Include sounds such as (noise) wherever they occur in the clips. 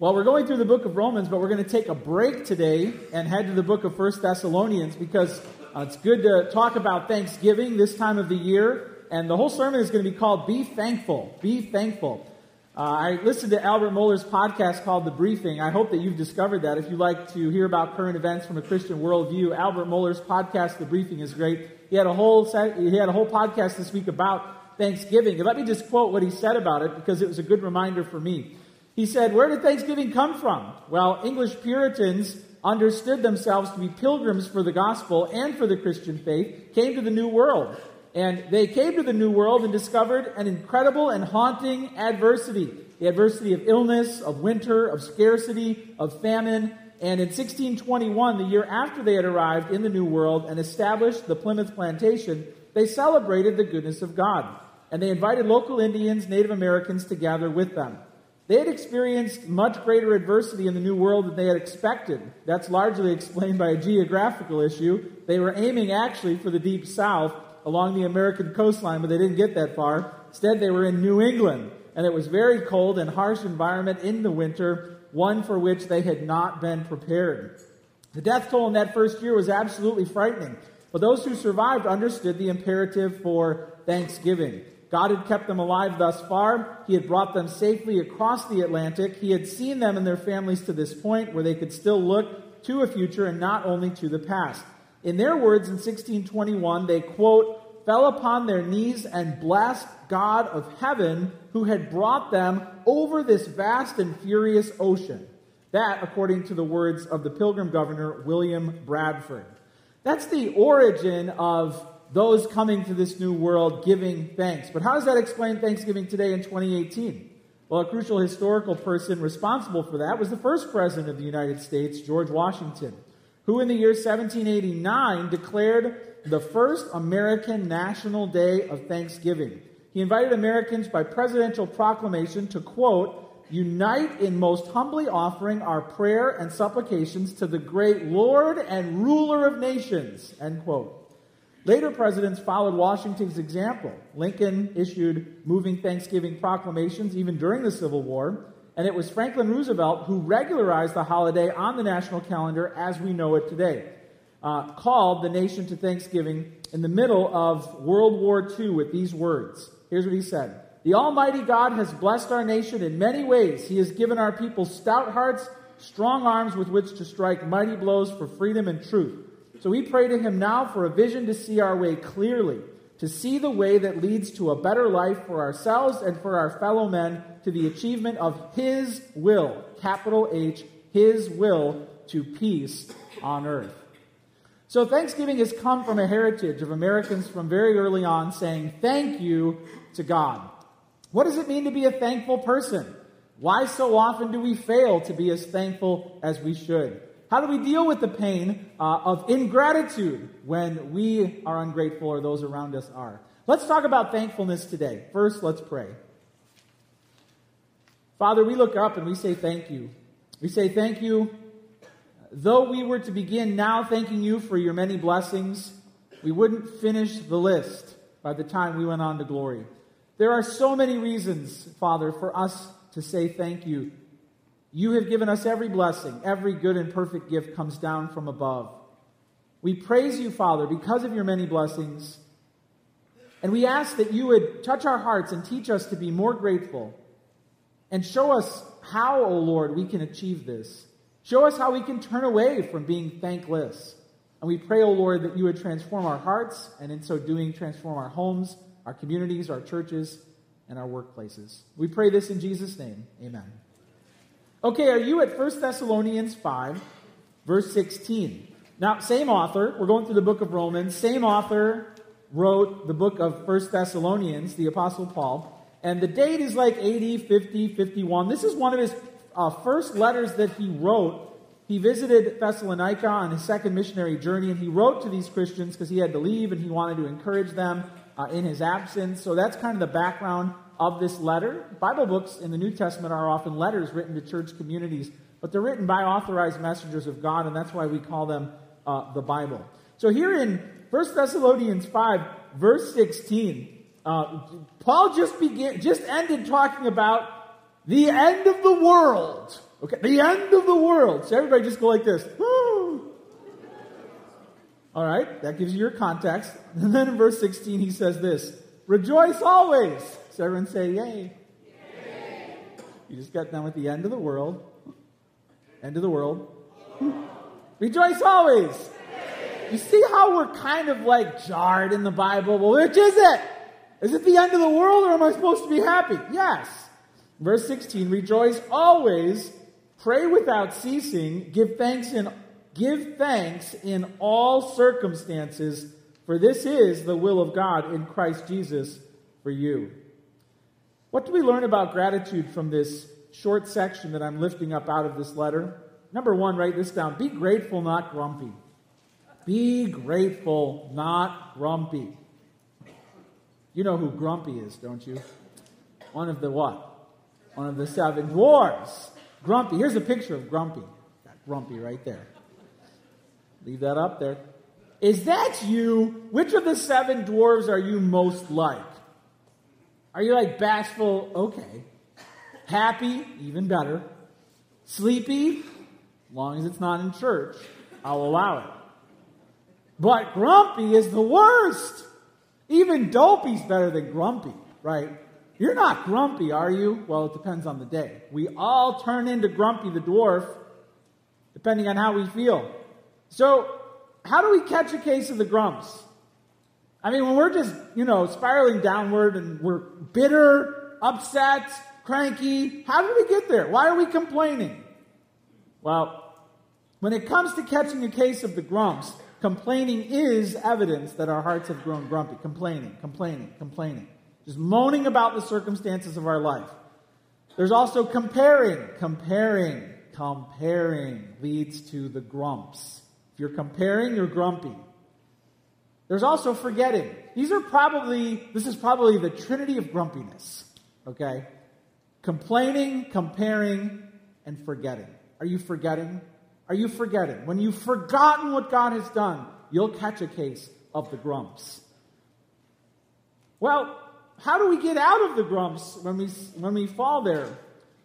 Well, we're going through the book of Romans, but we're going to take a break today and head to the book of First Thessalonians because uh, it's good to talk about Thanksgiving this time of the year. And the whole sermon is going to be called Be Thankful. Be Thankful. Uh, I listened to Albert Mohler's podcast called The Briefing. I hope that you've discovered that. If you like to hear about current events from a Christian worldview, Albert Mohler's podcast, The Briefing, is great. He had a whole he had a whole podcast this week about Thanksgiving. And let me just quote what he said about it because it was a good reminder for me. He said, Where did Thanksgiving come from? Well, English Puritans understood themselves to be pilgrims for the gospel and for the Christian faith, came to the New World. And they came to the New World and discovered an incredible and haunting adversity the adversity of illness, of winter, of scarcity, of famine. And in 1621, the year after they had arrived in the New World and established the Plymouth Plantation, they celebrated the goodness of God. And they invited local Indians, Native Americans to gather with them. They had experienced much greater adversity in the New World than they had expected. That's largely explained by a geographical issue. They were aiming actually for the deep south along the American coastline, but they didn't get that far. Instead, they were in New England, and it was very cold and harsh environment in the winter, one for which they had not been prepared. The death toll in that first year was absolutely frightening, but those who survived understood the imperative for thanksgiving. God had kept them alive thus far. He had brought them safely across the Atlantic. He had seen them and their families to this point where they could still look to a future and not only to the past. In their words in 1621, they quote, fell upon their knees and blessed God of heaven who had brought them over this vast and furious ocean. That, according to the words of the pilgrim governor, William Bradford. That's the origin of those coming to this new world giving thanks. But how does that explain Thanksgiving today in 2018? Well, a crucial historical person responsible for that was the first president of the United States, George Washington, who in the year 1789 declared the first American National Day of Thanksgiving. He invited Americans by presidential proclamation to, quote, unite in most humbly offering our prayer and supplications to the great Lord and ruler of nations, end quote. Later presidents followed Washington's example. Lincoln issued moving Thanksgiving proclamations even during the Civil War, and it was Franklin Roosevelt who regularized the holiday on the national calendar as we know it today. Uh, called the nation to Thanksgiving in the middle of World War II with these words. Here's what he said The Almighty God has blessed our nation in many ways. He has given our people stout hearts, strong arms with which to strike mighty blows for freedom and truth. So we pray to him now for a vision to see our way clearly, to see the way that leads to a better life for ourselves and for our fellow men, to the achievement of his will, capital H, his will to peace on earth. So Thanksgiving has come from a heritage of Americans from very early on saying thank you to God. What does it mean to be a thankful person? Why so often do we fail to be as thankful as we should? How do we deal with the pain uh, of ingratitude when we are ungrateful or those around us are? Let's talk about thankfulness today. First, let's pray. Father, we look up and we say thank you. We say thank you. Though we were to begin now thanking you for your many blessings, we wouldn't finish the list by the time we went on to glory. There are so many reasons, Father, for us to say thank you you have given us every blessing. Every good and perfect gift comes down from above. We praise you, Father, because of your many blessings. And we ask that you would touch our hearts and teach us to be more grateful. And show us how, O oh Lord, we can achieve this. Show us how we can turn away from being thankless. And we pray, O oh Lord, that you would transform our hearts, and in so doing, transform our homes, our communities, our churches, and our workplaces. We pray this in Jesus' name. Amen. Okay, are you at 1 Thessalonians 5, verse 16? Now, same author, we're going through the book of Romans, same author wrote the book of 1 Thessalonians, the Apostle Paul, and the date is like 80, 50, 51. This is one of his uh, first letters that he wrote. He visited Thessalonica on his second missionary journey, and he wrote to these Christians because he had to leave and he wanted to encourage them uh, in his absence. So that's kind of the background of this letter. Bible books in the New Testament are often letters written to church communities, but they're written by authorized messengers of God, and that's why we call them uh, the Bible. So here in 1 Thessalonians 5, verse 16, uh, Paul just began, just ended talking about the end of the world. Okay, the end of the world. So everybody just go like this. (laughs) All right, that gives you your context. (laughs) And then in verse 16, he says this Rejoice always. So everyone say, Yay. Yay. You just got done with the end of the world. End of the world. (laughs) Rejoice always. Yay. You see how we're kind of like jarred in the Bible? Well, which is it? Is it the end of the world or am I supposed to be happy? Yes. Verse 16 Rejoice always, pray without ceasing, give thanks in Give thanks in all circumstances, for this is the will of God in Christ Jesus for you. What do we learn about gratitude from this short section that I'm lifting up out of this letter? Number one, write this down. Be grateful, not grumpy. Be grateful, not grumpy. You know who Grumpy is, don't you? One of the what? One of the seven dwarves. Grumpy. Here's a picture of Grumpy. Got Grumpy right there. Leave that up there. Is that you? Which of the seven dwarves are you most like? Are you like bashful? Okay. Happy? Even better. Sleepy? Long as it's not in church, I'll allow it. But grumpy is the worst. Even dopey's better than grumpy, right? You're not grumpy, are you? Well, it depends on the day. We all turn into grumpy the dwarf, depending on how we feel. So, how do we catch a case of the grumps? I mean, when we're just, you know, spiraling downward and we're bitter, upset, cranky, how did we get there? Why are we complaining? Well, when it comes to catching a case of the grumps, complaining is evidence that our hearts have grown grumpy. Complaining, complaining, complaining. Just moaning about the circumstances of our life. There's also comparing, comparing, comparing leads to the grumps. If you're comparing, you're grumpy. There's also forgetting. These are probably, this is probably the trinity of grumpiness. Okay? Complaining, comparing, and forgetting. Are you forgetting? Are you forgetting? When you've forgotten what God has done, you'll catch a case of the grumps. Well, how do we get out of the grumps when we, when we fall there?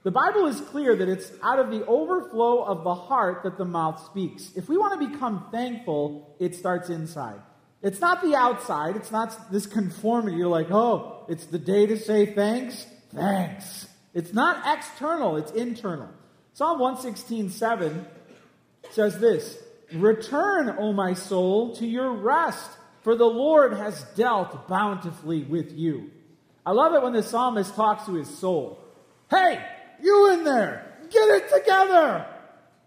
The Bible is clear that it's out of the overflow of the heart that the mouth speaks. If we want to become thankful, it starts inside. It's not the outside. It's not this conformity. You're like, oh, it's the day to say thanks. Thanks. It's not external, it's internal. Psalm 116, 7 says this Return, O my soul, to your rest, for the Lord has dealt bountifully with you. I love it when the psalmist talks to his soul. Hey, you in there, get it together.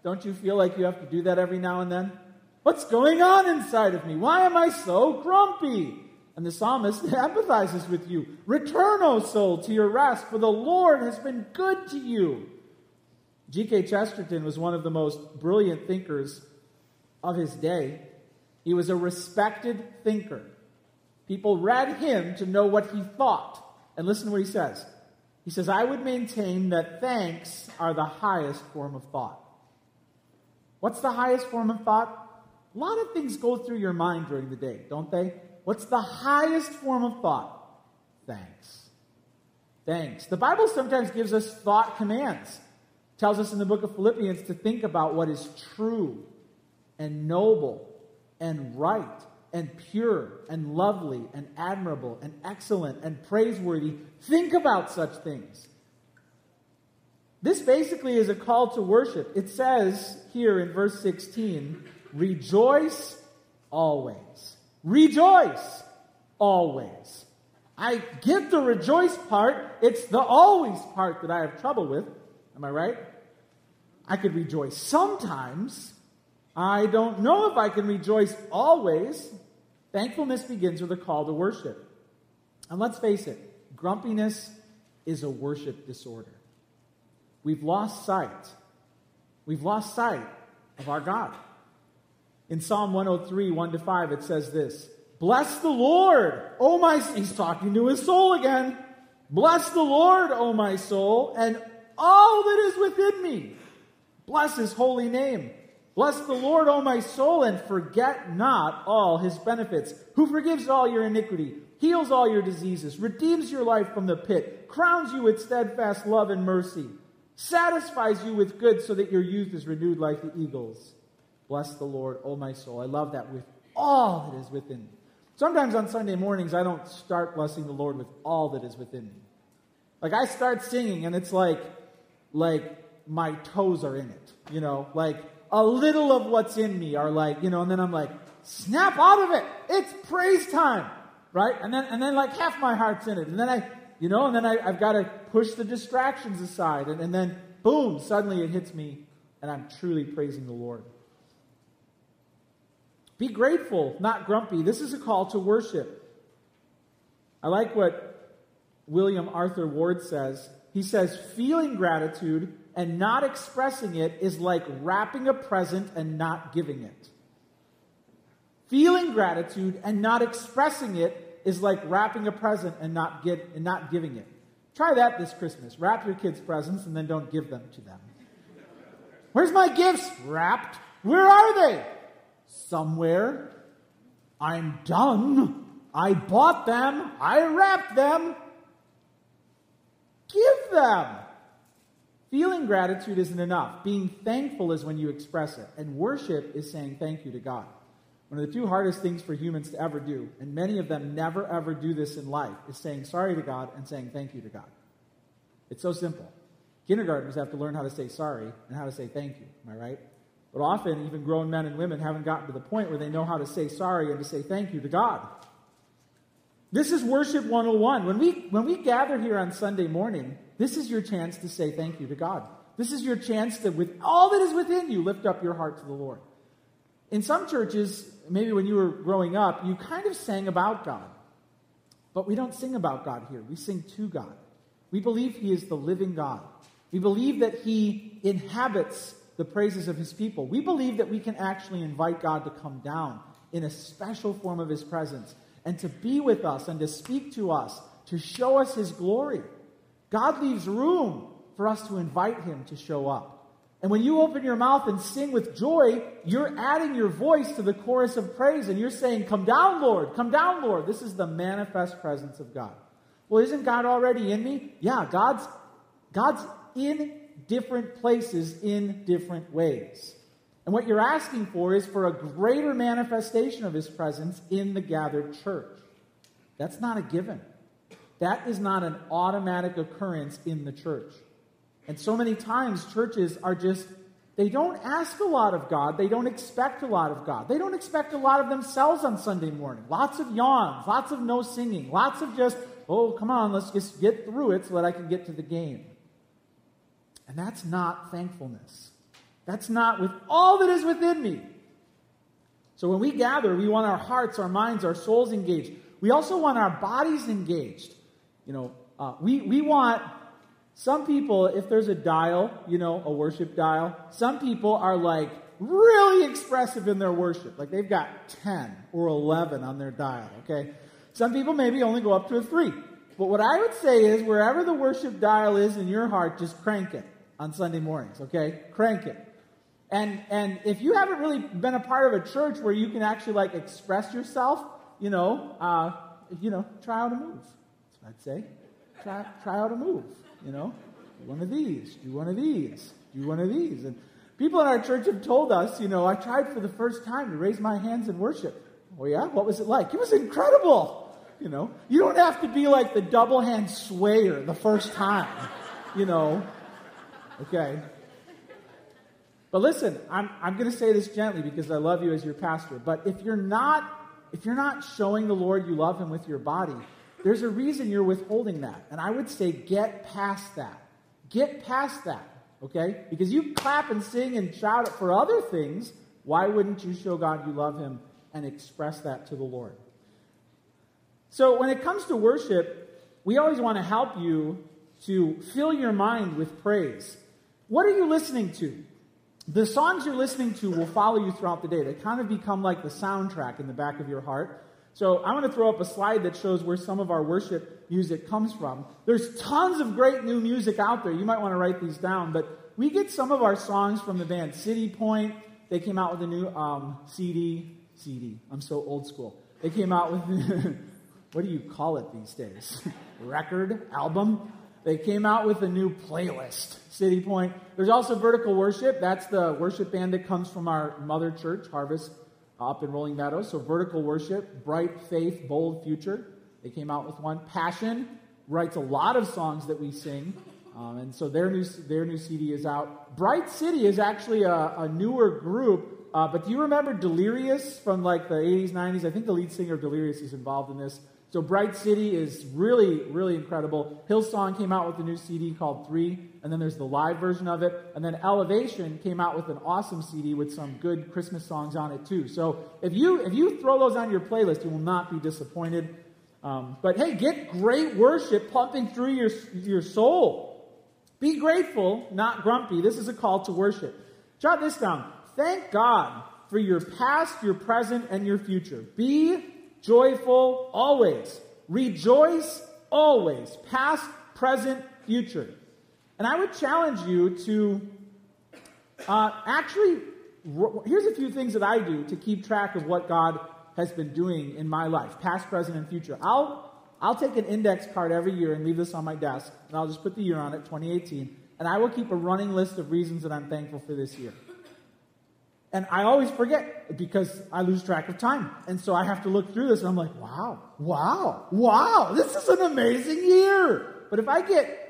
Don't you feel like you have to do that every now and then? What's going on inside of me? Why am I so grumpy? And the psalmist (laughs) empathizes with you. Return, O soul, to your rest, for the Lord has been good to you. G.K. Chesterton was one of the most brilliant thinkers of his day. He was a respected thinker. People read him to know what he thought. And listen to what he says. He says, I would maintain that thanks are the highest form of thought. What's the highest form of thought? A lot of things go through your mind during the day, don't they? What's the highest form of thought? Thanks. Thanks. The Bible sometimes gives us thought commands. It tells us in the book of Philippians to think about what is true and noble and right and pure and lovely and admirable and excellent and praiseworthy. Think about such things. This basically is a call to worship. It says here in verse 16, rejoice always. Rejoice always. I get the rejoice part. It's the always part that I have trouble with. Am I right? I could rejoice sometimes, I don't know if I can rejoice always. Thankfulness begins with a call to worship. And let's face it, grumpiness is a worship disorder. We've lost sight. We've lost sight of our God. In Psalm 103, 1 to 5, it says this Bless the Lord, O my he's talking to his soul again. Bless the Lord, O my soul, and all that is within me. Bless his holy name. Bless the Lord, O my soul, and forget not all his benefits, who forgives all your iniquity, heals all your diseases, redeems your life from the pit, crowns you with steadfast love and mercy, satisfies you with good so that your youth is renewed like the eagles. Bless the Lord, O my soul. I love that with all that is within me. Sometimes on Sunday mornings, I don't start blessing the Lord with all that is within me. Like I start singing, and it's like, like my toes are in it, you know, like a little of what's in me are like, you know, and then I'm like, snap out of it. It's praise time, right? And then, and then like half my heart's in it, and then I, you know, and then I, have got to push the distractions aside, and, and then boom, suddenly it hits me, and I'm truly praising the Lord. Be grateful, not grumpy. This is a call to worship. I like what William Arthur Ward says. He says, feeling gratitude and not expressing it is like wrapping a present and not giving it. Feeling gratitude and not expressing it is like wrapping a present and not, and not giving it. Try that this Christmas. Wrap your kids' presents and then don't give them to them. Where's my gifts? Wrapped. Where are they? Somewhere. I'm done. I bought them. I wrapped them. Give them. Feeling gratitude isn't enough. Being thankful is when you express it. And worship is saying thank you to God. One of the two hardest things for humans to ever do, and many of them never ever do this in life, is saying sorry to God and saying thank you to God. It's so simple. Kindergartners have to learn how to say sorry and how to say thank you. Am I right? But often, even grown men and women haven't gotten to the point where they know how to say sorry and to say thank you to God. This is Worship 101. When we, when we gather here on Sunday morning, this is your chance to say thank you to God. This is your chance to, with all that is within you, lift up your heart to the Lord. In some churches, maybe when you were growing up, you kind of sang about God. But we don't sing about God here. We sing to God. We believe He is the living God. We believe that He inhabits the praises of his people. We believe that we can actually invite God to come down in a special form of his presence and to be with us and to speak to us, to show us his glory. God leaves room for us to invite him to show up. And when you open your mouth and sing with joy, you're adding your voice to the chorus of praise and you're saying, Come down, Lord, come down, Lord. This is the manifest presence of God. Well, isn't God already in me? Yeah, God's God's in different places in different ways. And what you're asking for is for a greater manifestation of his presence in the gathered church. That's not a given. That is not an automatic occurrence in the church. And so many times churches are just, they don't ask a lot of God. They don't expect a lot of God. They don't expect a lot of themselves on Sunday morning. Lots of yawns, lots of no singing, lots of just, oh, come on, let's just get through it so that I can get to the game. And that's not thankfulness. That's not with all that is within me. So when we gather, we want our hearts, our minds, our souls engaged. We also want our bodies engaged. You know, uh, we, we want some people, if there's a dial, you know, a worship dial, some people are like really expressive in their worship. Like they've got 10 or 11 on their dial, okay? Some people maybe only go up to a 3. But what I would say is wherever the worship dial is in your heart, just crank it on Sunday mornings, okay? Crank it. And and if you haven't really been a part of a church where you can actually like express yourself, you know, uh, you know, try out a move. I'd say. Try try out a move. You know, do one of these, do one of these, do one of these. And people in our church have told us, you know, I tried for the first time to raise my hands in worship. Oh yeah, what was it like? It was incredible. You know, you don't have to be like the double hand swayer the first time. You know, Okay? But listen, I'm, I'm going to say this gently because I love you as your pastor. But if you're not if you're not showing the Lord you love him with your body, there's a reason you're withholding that. And I would say get past that. Get past that. Okay? Because you clap and sing and shout it for other things. Why wouldn't you show God you love him and express that to the Lord? So when it comes to worship, we always want to help you to fill your mind with praise. What are you listening to? The songs you're listening to will follow you throughout the day. They kind of become like the soundtrack in the back of your heart. So I'm going to throw up a slide that shows where some of our worship music comes from. There's tons of great new music out there. You might want to write these down, but we get some of our songs from the band City Point. They came out with a new um, CD. CD. I'm so old school. They came out with (laughs) what do you call it these days? (laughs) Record album. They came out with a new playlist, City Point. There's also Vertical Worship. That's the worship band that comes from our mother church, Harvest, up in Rolling Meadows. So Vertical Worship, Bright Faith, Bold Future. They came out with one. Passion writes a lot of songs that we sing. Um, and so their new, their new CD is out. Bright City is actually a, a newer group. Uh, but do you remember Delirious from like the 80s, 90s? I think the lead singer of Delirious is involved in this. So Bright City is really, really incredible. Hillsong came out with a new CD called Three, and then there's the live version of it. And then Elevation came out with an awesome CD with some good Christmas songs on it too. So if you if you throw those on your playlist, you will not be disappointed. Um, but hey, get great worship pumping through your your soul. Be grateful, not grumpy. This is a call to worship. Jot this down. Thank God for your past, your present, and your future. Be joyful always. Rejoice always. Past, present, future. And I would challenge you to uh, actually, here's a few things that I do to keep track of what God has been doing in my life, past, present, and future. I'll, I'll take an index card every year and leave this on my desk, and I'll just put the year on it, 2018, and I will keep a running list of reasons that I'm thankful for this year. And I always forget because I lose track of time. And so I have to look through this and I'm like, wow, wow, wow, this is an amazing year. But if I get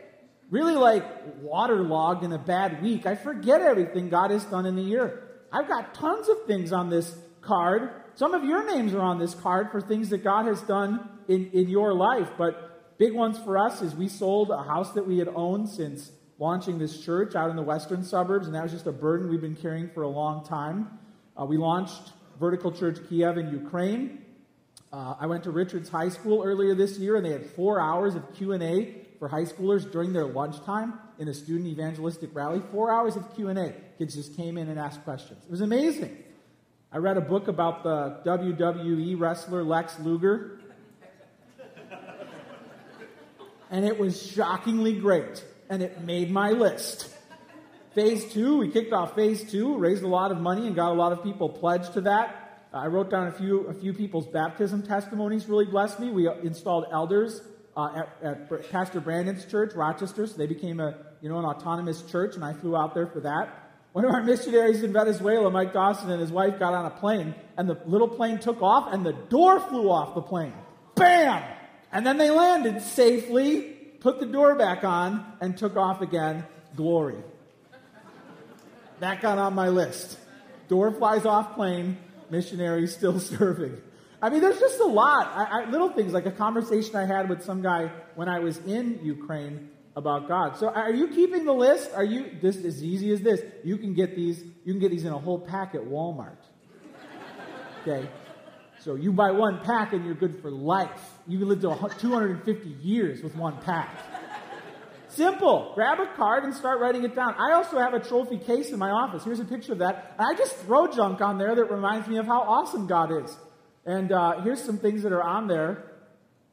really like waterlogged in a bad week, I forget everything God has done in the year. I've got tons of things on this card. Some of your names are on this card for things that God has done in, in your life. But big ones for us is we sold a house that we had owned since launching this church out in the western suburbs, and that was just a burden we've been carrying for a long time. Uh, we launched Vertical Church Kiev in Ukraine. Uh, I went to Richards High School earlier this year, and they had four hours of Q&A for high schoolers during their lunchtime in a student evangelistic rally. Four hours of Q&A. Kids just came in and asked questions. It was amazing. I read a book about the WWE wrestler Lex Luger, and it was shockingly great and it made my list. Phase two, we kicked off phase two, raised a lot of money and got a lot of people pledged to that. I wrote down a few, a few people's baptism testimonies really blessed me. We installed elders uh, at, at, Pastor Brandon's church, Rochester, so they became a, you know, an autonomous church, and I flew out there for that. One of our missionaries in Venezuela, Mike Dawson, and his wife got on a plane, and the little plane took off, and the door flew off the plane. Bam! And then they landed safely put the door back on, and took off again. Glory. That got on my list. Door flies off plane, missionary still (laughs) serving. I mean, there's just a lot. I, I, little things like a conversation I had with some guy when I was in Ukraine about God. So, are you keeping the list? Are you this as easy as this? You can get these. You can get these in a whole pack at Walmart. Okay, so you buy one pack and you're good for life. You can live to 250 years with one pack. Simple. Grab a card and start writing it down. I also have a trophy case in my office. Here's a picture of that. And I just throw junk on there that reminds me of how awesome God is. And uh, here's some things that are on there.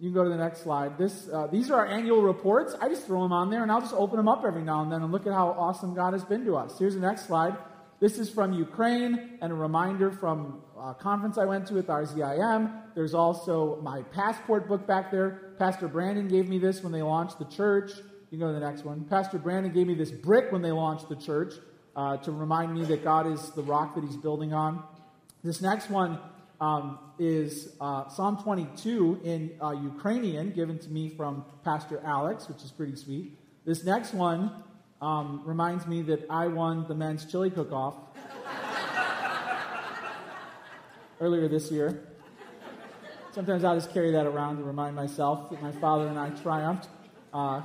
You can go to the next slide. This, uh, these are our annual reports. I just throw them on there and I'll just open them up every now and then and look at how awesome God has been to us. Here's the next slide. This is from Ukraine and a reminder from a conference I went to with RZIM. There's also my passport book back there. Pastor Brandon gave me this when they launched the church. You can go to the next one. Pastor Brandon gave me this brick when they launched the church uh, to remind me that God is the rock that he's building on. This next one um, is uh, Psalm 22 in uh, Ukrainian, given to me from Pastor Alex, which is pretty sweet. This next one um, reminds me that I won the men's chili cook off earlier this year. Sometimes I'll just carry that around to remind myself that my father and I triumphed. Uh,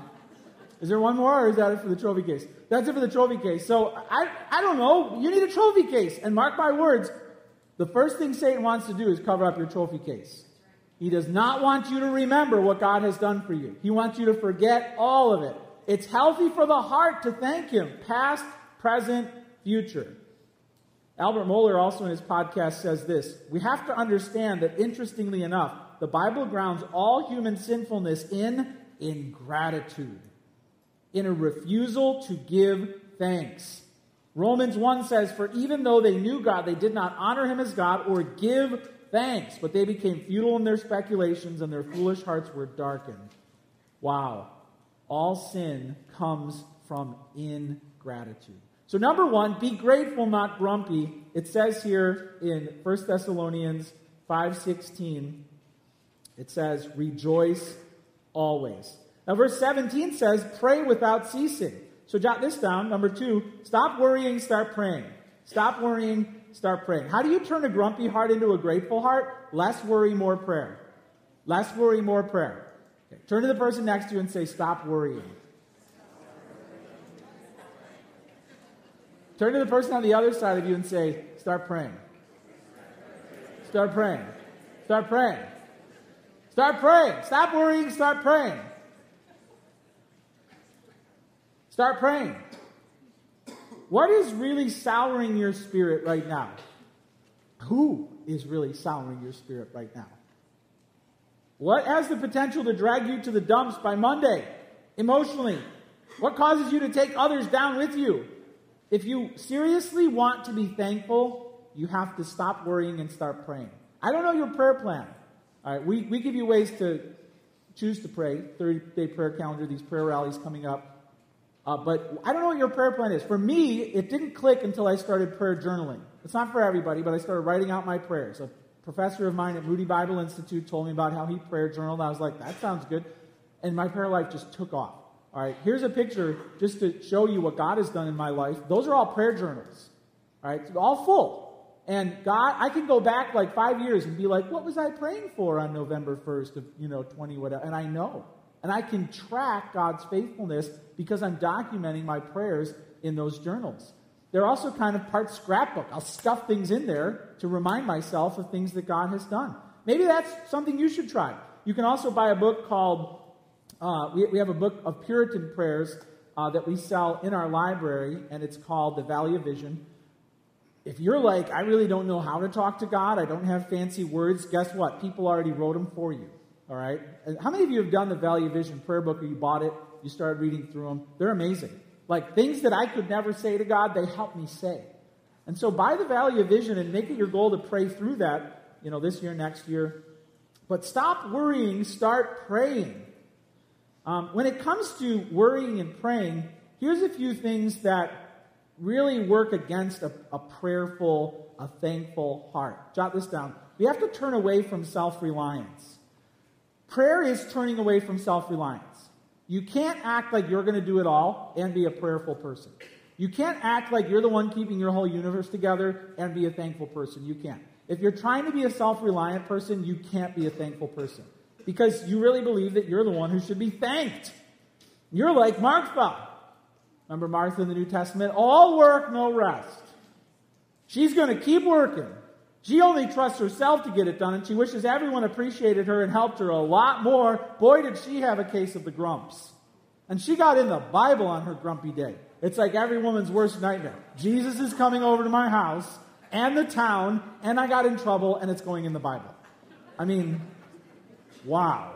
is there one more, or is that it for the trophy case? That's it for the trophy case. So I, I don't know. You need a trophy case. And mark my words, the first thing Satan wants to do is cover up your trophy case. He does not want you to remember what God has done for you. He wants you to forget all of it. It's healthy for the heart to thank Him, past, present, future. Albert Mohler also in his podcast says this We have to understand that, interestingly enough, the Bible grounds all human sinfulness in ingratitude, in a refusal to give thanks. Romans 1 says, For even though they knew God, they did not honor him as God or give thanks, but they became futile in their speculations and their foolish hearts were darkened. Wow. All sin comes from ingratitude. So number one, be grateful, not grumpy. It says here in 1 Thessalonians 5.16, it says, rejoice always. Now verse 17 says, pray without ceasing. So jot this down. Number two, stop worrying, start praying. Stop worrying, start praying. How do you turn a grumpy heart into a grateful heart? Less worry, more prayer. Less worry, more prayer. Okay. Turn to the person next to you and say, stop worrying. Turn to the person on the other side of you and say, start praying. Start praying. Start praying. Start praying. Stop worrying, start praying. Start praying. What is really souring your spirit right now? Who is really souring your spirit right now? What has the potential to drag you to the dumps by Monday emotionally? What causes you to take others down with you? If you seriously want to be thankful, you have to stop worrying and start praying. I don't know your prayer plan. All right, we, we give you ways to choose to pray. 30 day prayer calendar, these prayer rallies coming up. Uh, but I don't know what your prayer plan is. For me, it didn't click until I started prayer journaling. It's not for everybody, but I started writing out my prayers. A professor of mine at Moody Bible Institute told me about how he prayer journaled. I was like, that sounds good. And my prayer life just took off. All right, here's a picture just to show you what God has done in my life. Those are all prayer journals. All right, all full. And God, I can go back like five years and be like, what was I praying for on November 1st of, you know, 20 whatever? And I know. And I can track God's faithfulness because I'm documenting my prayers in those journals. They're also kind of part scrapbook. I'll stuff things in there to remind myself of things that God has done. Maybe that's something you should try. You can also buy a book called uh, we, we, have a book of Puritan prayers uh, that we sell in our library, and it's called The Valley of Vision. If you're like, I really don't know how to talk to God, I don't have fancy words, guess what? People already wrote them for you. All right? How many of you have done the Valley of Vision prayer book or you bought it, you started reading through them? They're amazing. Like things that I could never say to God, they help me say. And so buy the Valley of Vision and make it your goal to pray through that, you know, this year, next year. But stop worrying, start praying. Um, when it comes to worrying and praying, here's a few things that really work against a, a prayerful, a thankful heart. Jot this down. We have to turn away from self reliance. Prayer is turning away from self reliance. You can't act like you're going to do it all and be a prayerful person. You can't act like you're the one keeping your whole universe together and be a thankful person. You can't. If you're trying to be a self reliant person, you can't be a thankful person because you really believe that you're the one who should be thanked. You're like Martha. Remember Martha in the New Testament? All work, no rest. She's going to keep working. She only trusts herself to get it done, and she wishes everyone appreciated her and helped her a lot more. Boy, did she have a case of the grumps. And she got in the Bible on her grumpy day. It's like every woman's worst nightmare. Jesus is coming over to my house and the town, and I got in trouble, and it's going in the Bible. I mean, Wow.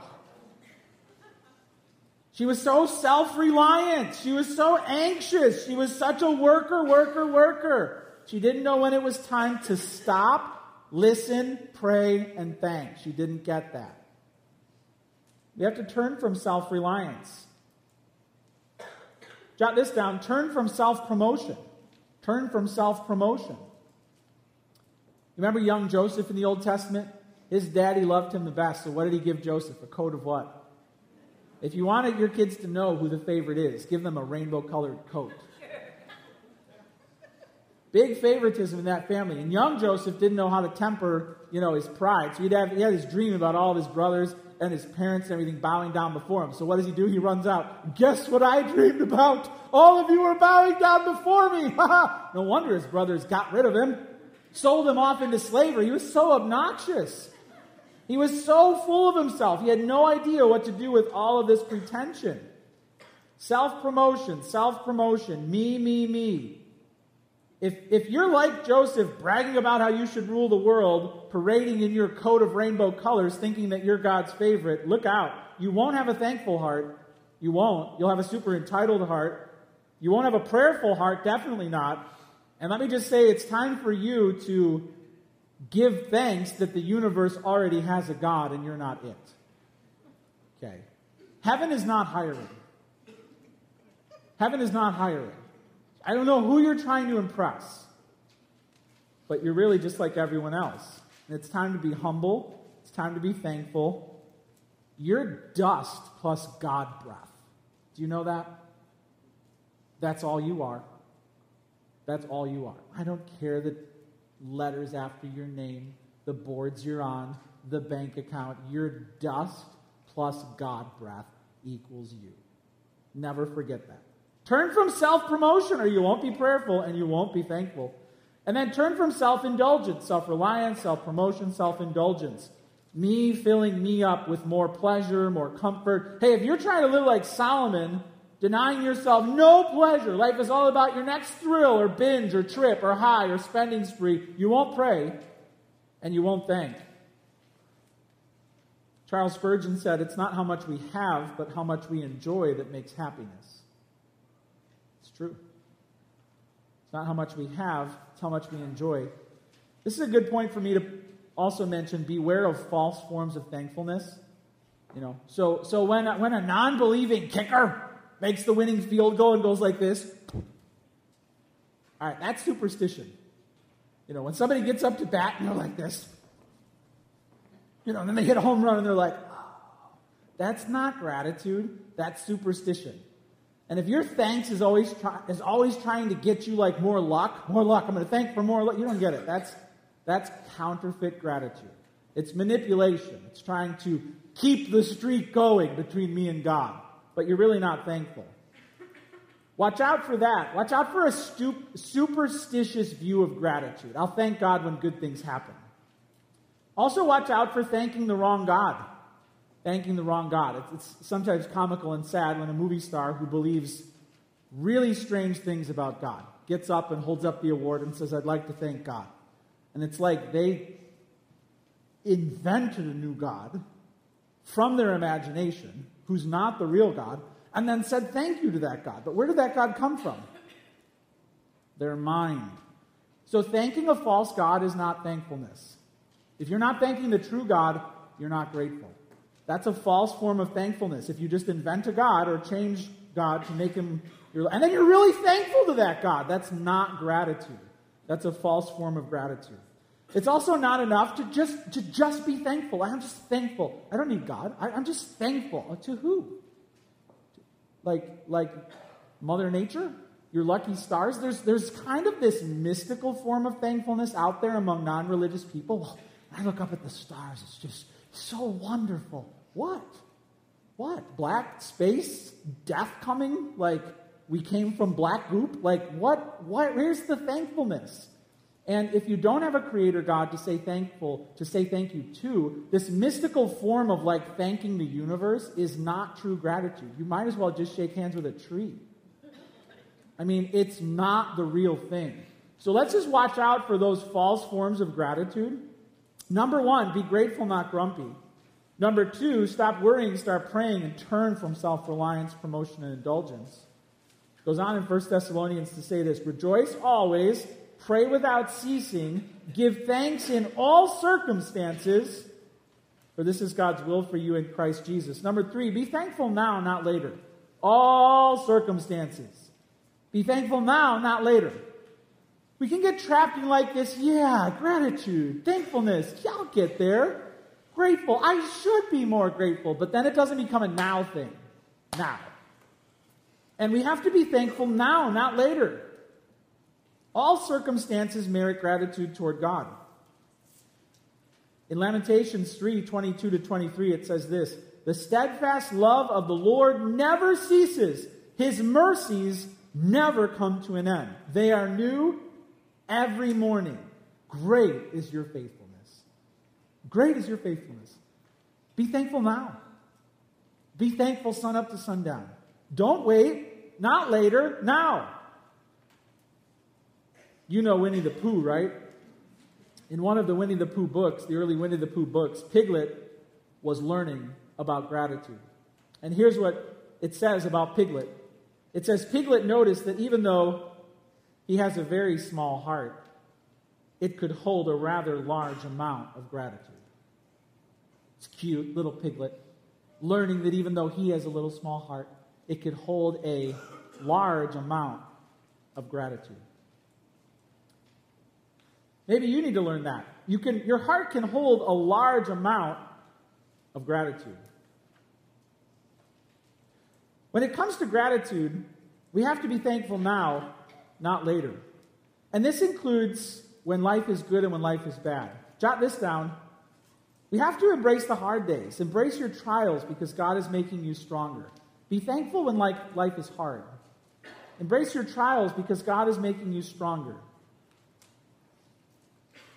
She was so self reliant. She was so anxious. She was such a worker, worker, worker. She didn't know when it was time to stop, listen, pray, and thank. She didn't get that. We have to turn from self reliance. Jot this down turn from self promotion. Turn from self promotion. Remember young Joseph in the Old Testament? His daddy loved him the best, so what did he give Joseph? A coat of what? If you wanted your kids to know who the favorite is, give them a rainbow colored coat. Big favoritism in that family. And young Joseph didn't know how to temper, you know, his pride. So he'd have, he had this dream about all of his brothers and his parents and everything bowing down before him. So what does he do? He runs out. Guess what I dreamed about? All of you are bowing down before me. (laughs) no wonder his brothers got rid of him, sold him off into slavery. He was so obnoxious. He was so full of himself. He had no idea what to do with all of this pretension. Self promotion, self promotion, me, me, me. If, if you're like Joseph, bragging about how you should rule the world, parading in your coat of rainbow colors, thinking that you're God's favorite, look out. You won't have a thankful heart. You won't. You'll have a super entitled heart. You won't have a prayerful heart, definitely not. And let me just say, it's time for you to give thanks that the universe already has a God and you're not it. Okay. Heaven is not hiring. Heaven is not hiring. I don't know who you're trying to impress, but you're really just like everyone else. And it's time to be humble, it's time to be thankful. You're dust plus God breath. Do you know that? That's all you are. That's all you are. I don't care the letters after your name, the boards you're on, the bank account. Your dust plus God breath equals you. Never forget that. Turn from self promotion, or you won't be prayerful and you won't be thankful. And then turn from self indulgence, self reliance, self promotion, self indulgence. Me filling me up with more pleasure, more comfort. Hey, if you're trying to live like Solomon, denying yourself no pleasure, life is all about your next thrill or binge or trip or high or spending spree, you won't pray and you won't thank. Charles Spurgeon said, It's not how much we have, but how much we enjoy that makes happiness. It's true. It's not how much we have, it's how much we enjoy. This is a good point for me to also mention beware of false forms of thankfulness. You know, so, so when, when a non believing kicker makes the winning field goal and goes like this, all right, that's superstition. You know, when somebody gets up to bat and they're like this, you know, and then they hit a home run and they're like, oh, that's not gratitude, that's superstition. And if your thanks is always try, is always trying to get you like more luck, more luck, I'm going to thank for more luck, you don't get it. That's that's counterfeit gratitude. It's manipulation. It's trying to keep the streak going between me and God, but you're really not thankful. Watch out for that. Watch out for a stup- superstitious view of gratitude. I'll thank God when good things happen. Also, watch out for thanking the wrong God. Thanking the wrong God. It's, it's, sometimes comical and sad when a movie star who believes really strange things about God gets up and holds up the award and says, I'd like to thank God. And it's like they invented a new God from their imagination, who's not the real God, and then said thank you to that God. But where did that God come from? Their mind. So thanking a false God is not thankfulness. If you're not thanking the true God, you're not grateful. That's a false form of thankfulness. If you just invent a God or change God to make him your, and then you're really thankful to that God, that's not gratitude. That's a false form of gratitude. It's also not enough to just to just be thankful. I'm just thankful. I don't need God. I, am just thankful uh, to who? Like like Mother Nature, your lucky stars. There's there's kind of this mystical form of thankfulness out there among non-religious people. I look up at the stars, it's just so wonderful. What? What? Black space? Death coming? Like we came from black goop? Like what? What? Where's the thankfulness? And if you don't have a creator God to say thankful, to say thank you to, this mystical form of like thanking the universe is not true gratitude. You might as well just shake hands with a tree. I mean, it's not the real thing. So let's just watch out for those false forms of gratitude Number one, be grateful, not grumpy. Number two, stop worrying, start praying, and turn from self reliance, promotion, and indulgence. It goes on in 1 Thessalonians to say this Rejoice always, pray without ceasing, give thanks in all circumstances, for this is God's will for you in Christ Jesus. Number three, be thankful now, not later. All circumstances. Be thankful now, not later. We can get trapped in like this, yeah, gratitude, thankfulness. Yeah, I'll get there. Grateful. I should be more grateful. But then it doesn't become a now thing. Now. And we have to be thankful now, not later. All circumstances merit gratitude toward God. In Lamentations 3 22 to 23, it says this The steadfast love of the Lord never ceases, his mercies never come to an end. They are new every morning. Great is your faithfulness. Great is your faithfulness. Be thankful now. Be thankful sun up to sundown. Don't wait, not later, now. You know Winnie the Pooh, right? In one of the Winnie the Pooh books, the early Winnie the Pooh books, Piglet was learning about gratitude. And here's what it says about Piglet it says, Piglet noticed that even though he has a very small heart. It could hold a rather large amount of gratitude. It's cute, little piglet, learning that even though he has a little small heart, it could hold a large amount of gratitude. Maybe you need to learn that. You can, your heart can hold a large amount of gratitude. When it comes to gratitude, we have to be thankful now, not later. And this includes when life is good and when life is bad. Jot this down. We have to embrace the hard days. Embrace your trials because God is making you stronger. Be thankful when life, life is hard. Embrace your trials because God is making you stronger.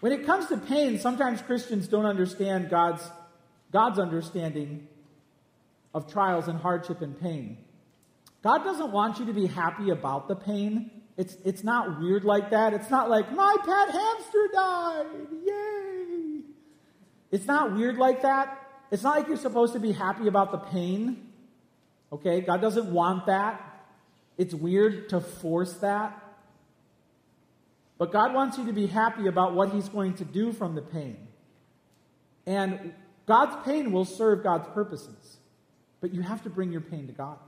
When it comes to pain, sometimes Christians don't understand God's, God's understanding of trials and hardship and pain. God doesn't want you to be happy about the pain. It's, it's not weird like that. It's not like, my pet hamster died. Yay. It's not weird like that. It's not like you're supposed to be happy about the pain. Okay? God doesn't want that. It's weird to force that. But God wants you to be happy about what He's going to do from the pain. And God's pain will serve God's purposes. But you have to bring your pain to God.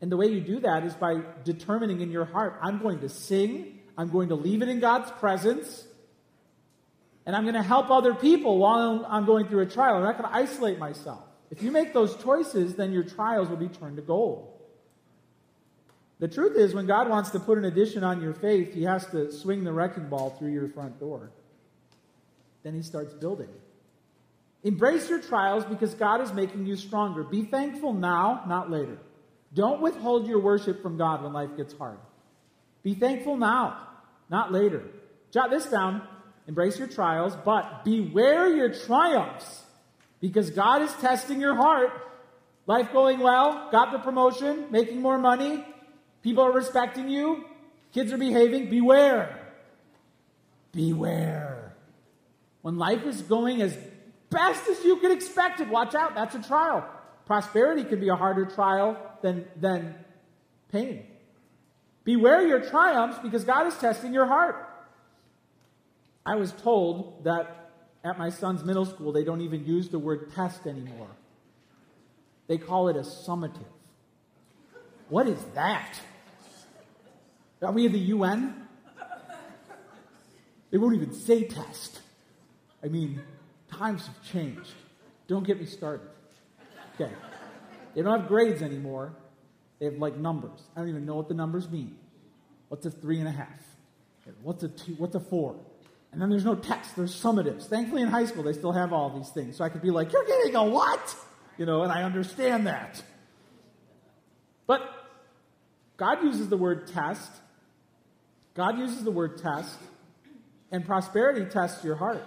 And the way you do that is by determining in your heart, I'm going to sing, I'm going to leave it in God's presence, and I'm going to help other people while I'm going through a trial. I'm not going to isolate myself. If you make those choices, then your trials will be turned to gold. The truth is, when God wants to put an addition on your faith, He has to swing the wrecking ball through your front door. Then He starts building. Embrace your trials because God is making you stronger. Be thankful now, not later. Don't withhold your worship from God when life gets hard. Be thankful now, not later. Jot this down. Embrace your trials, but beware your triumphs because God is testing your heart. Life going well, got the promotion, making more money, People are respecting you. Kids are behaving. Beware. Beware. When life is going as best as you can expect it, watch out. That's a trial. Prosperity can be a harder trial than, than pain. Beware your triumphs because God is testing your heart. I was told that at my son's middle school, they don't even use the word test anymore. They call it a summative. What is that? Are we in the UN? They won't even say test. I mean, times have changed. Don't get me started. Okay. They don't have grades anymore. They have like numbers. I don't even know what the numbers mean. What's a three and a half? What's a two? What's a four? And then there's no text. There's summatives. Thankfully, in high school, they still have all these things. So I could be like, "You're getting a what?" You know, and I understand that. But God uses the word test God uses the word test, and prosperity tests your heart.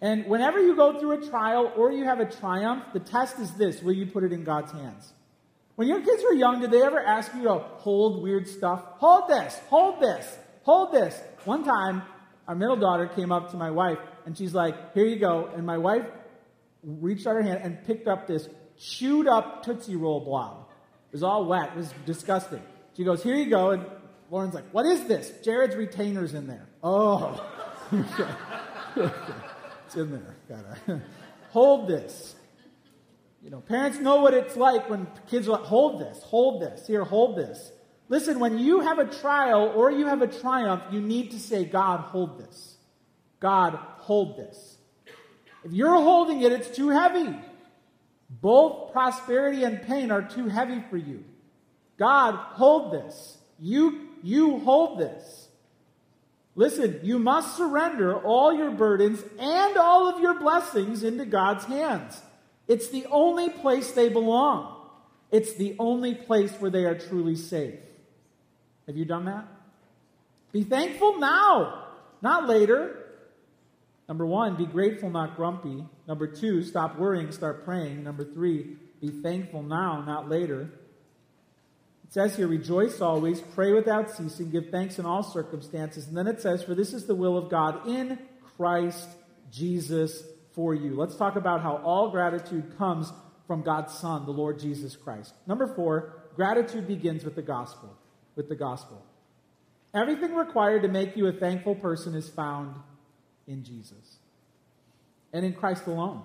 And whenever you go through a trial or you have a triumph, the test is this will you put it in God's hands? When your kids were young, did they ever ask you to hold weird stuff? Hold this, hold this, hold this. One time, our middle daughter came up to my wife and she's like, Here you go. And my wife reached out her hand and picked up this chewed up Tootsie Roll blob. It was all wet. It was disgusting. She goes, Here you go. And Lauren's like, what is this? Jared's retainer's in there. Oh. (laughs) it's in there. Gotta (laughs) hold this. You know, parents know what it's like when kids are like, hold this, hold this, here, hold this. Listen, when you have a trial or you have a triumph, you need to say, God, hold this. God, hold this. If you're holding it, it's too heavy. Both prosperity and pain are too heavy for you. God, hold this. You you hold this. Listen, you must surrender all your burdens and all of your blessings into God's hands. It's the only place they belong. It's the only place where they are truly safe. Have you done that? Be thankful now, not later. Number one, be grateful, not grumpy. Number two, stop worrying, start praying. Number three, be thankful now, not later says here, rejoice always, pray without ceasing, give thanks in all circumstances. And then it says, for this is the will of God in Christ Jesus for you. Let's talk about how all gratitude comes from God's Son, the Lord Jesus Christ. Number four, gratitude begins with the gospel. With the gospel. Everything required to make you a thankful person is found in Jesus and in Christ alone.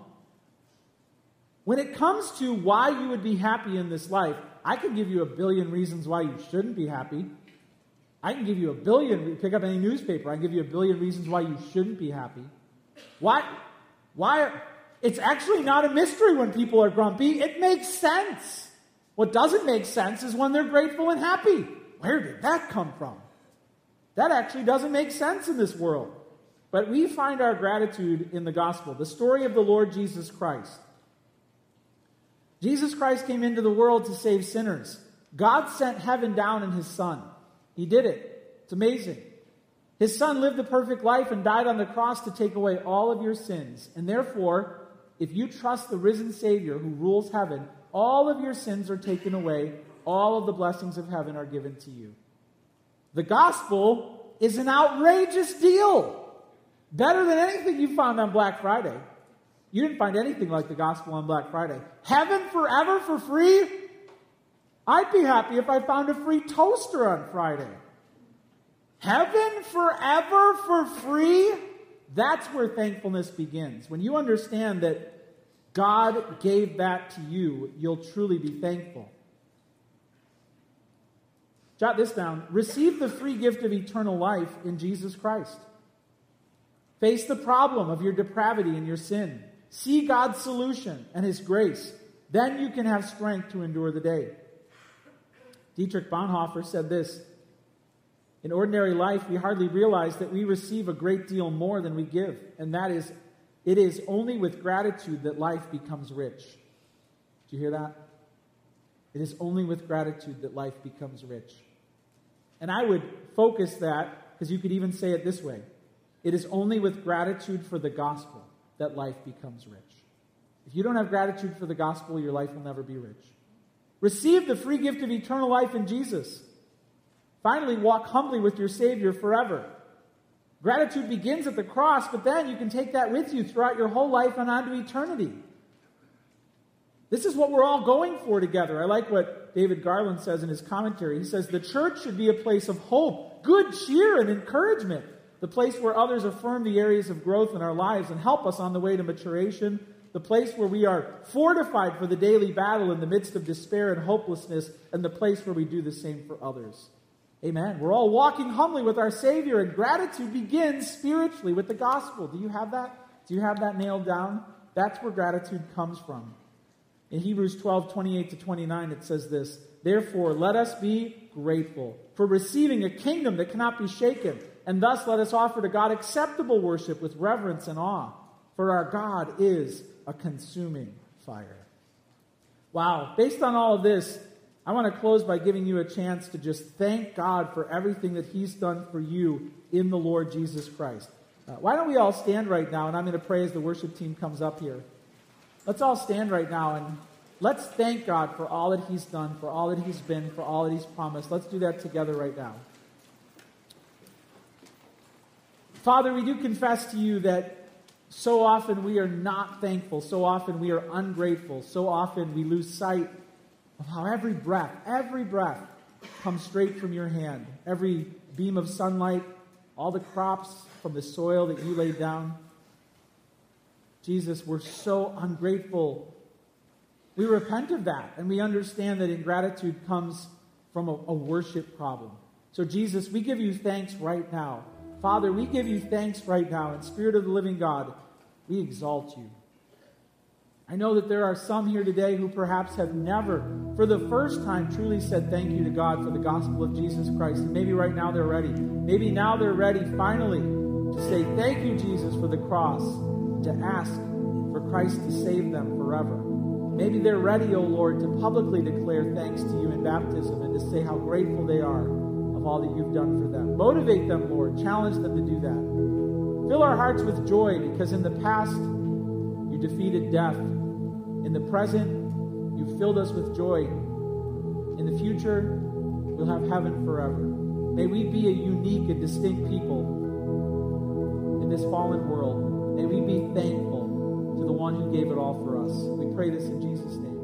When it comes to why you would be happy in this life, I can give you a billion reasons why you shouldn't be happy. I can give you a billion, pick up any newspaper, I can give you a billion reasons why you shouldn't be happy. Why? Why? It's actually not a mystery when people are grumpy. It makes sense. What doesn't make sense is when they're grateful and happy. Where did that come from? That actually doesn't make sense in this world. But we find our gratitude in the gospel, the story of the Lord Jesus Christ. Jesus Christ came into the world to save sinners. God sent heaven down in his Son. He did it. It's amazing. His Son lived the perfect life and died on the cross to take away all of your sins. And therefore, if you trust the risen Savior who rules heaven, all of your sins are taken away. All of the blessings of heaven are given to you. The gospel is an outrageous deal. Better than anything you found on Black Friday. You didn't find anything like the gospel on Black Friday. Heaven forever for free? I'd be happy if I found a free toaster on Friday. Heaven forever for free? That's where thankfulness begins. When you understand that God gave that to you, you'll truly be thankful. Jot this down. Receive the free gift of eternal life in Jesus Christ. Face the problem of your depravity and your sin. See God's solution and His grace. Then you can have strength to endure the day. Dietrich Bonhoeffer said this In ordinary life, we hardly realize that we receive a great deal more than we give, and that is, it is only with gratitude that life becomes rich. Do you hear that? It is only with gratitude that life becomes rich. And I would focus that, because you could even say it this way it is only with gratitude for the gospel that life becomes rich. If you don't have gratitude for the gospel, your life will never be rich. Receive the free gift of eternal life in Jesus. Finally, walk humbly with your Savior forever. Gratitude begins at the cross, but then you can take that with you throughout your whole life and on to eternity. This is what we're all going for together. I like what David Garland says in his commentary. He says, The church should be a place of hope, good cheer, and encouragement the place where others affirm the areas of growth in our lives and help us on the way to maturation, the place where we are fortified for the daily battle in the midst of despair and hopelessness, and the place where we do the same for others. Amen. We're all walking humbly with our Savior, and gratitude begins spiritually with the gospel. Do you have that? Do you have that nailed down? That's where gratitude comes from. In Hebrews 12, 28 to 29, it says this Therefore, let us be grateful for receiving a kingdom that cannot be shaken and thus let us offer to God acceptable worship with reverence and awe, for our God is a consuming fire. Wow, based on all of this, I want to close by giving you a chance to just thank God for everything that He's done for you in the Lord Jesus Christ. Uh, why don't we all stand right now, and I'm going to pray as the worship team comes up here. Let's all stand right now and let's thank God for all that He's done, for all that He's been, for all that He's promised. Let's do that together right now. Father, we do confess to you that so often we are not thankful, so often we are ungrateful, so often we lose sight of how every breath, every breath comes straight from your hand. Every beam of sunlight, all the crops from the soil that you laid down. Jesus, we're so ungrateful. We repent of that, and we understand that ingratitude comes from a, a worship problem. So, Jesus, we give you thanks right now Father, we give you thanks right now. In Spirit of the living God, we exalt you. I know that there are some here today who perhaps have never, for the first time, truly said thank you to God for the gospel of Jesus Christ. And maybe right now they're ready. Maybe now they're ready finally to say thank you, Jesus, for the cross, to ask for Christ to save them forever. Maybe they're ready, O oh Lord, to publicly declare thanks to you in baptism and to say how grateful they are of all that you've done for them. Motivate them, Lord. Challenge them to do that. Fill our hearts with joy because in the past you defeated death. In the present, you filled us with joy. In the future, we'll have heaven forever. May we be a unique and distinct people in this fallen world. May we be thankful to the one who gave it all for us. We pray this in Jesus' name.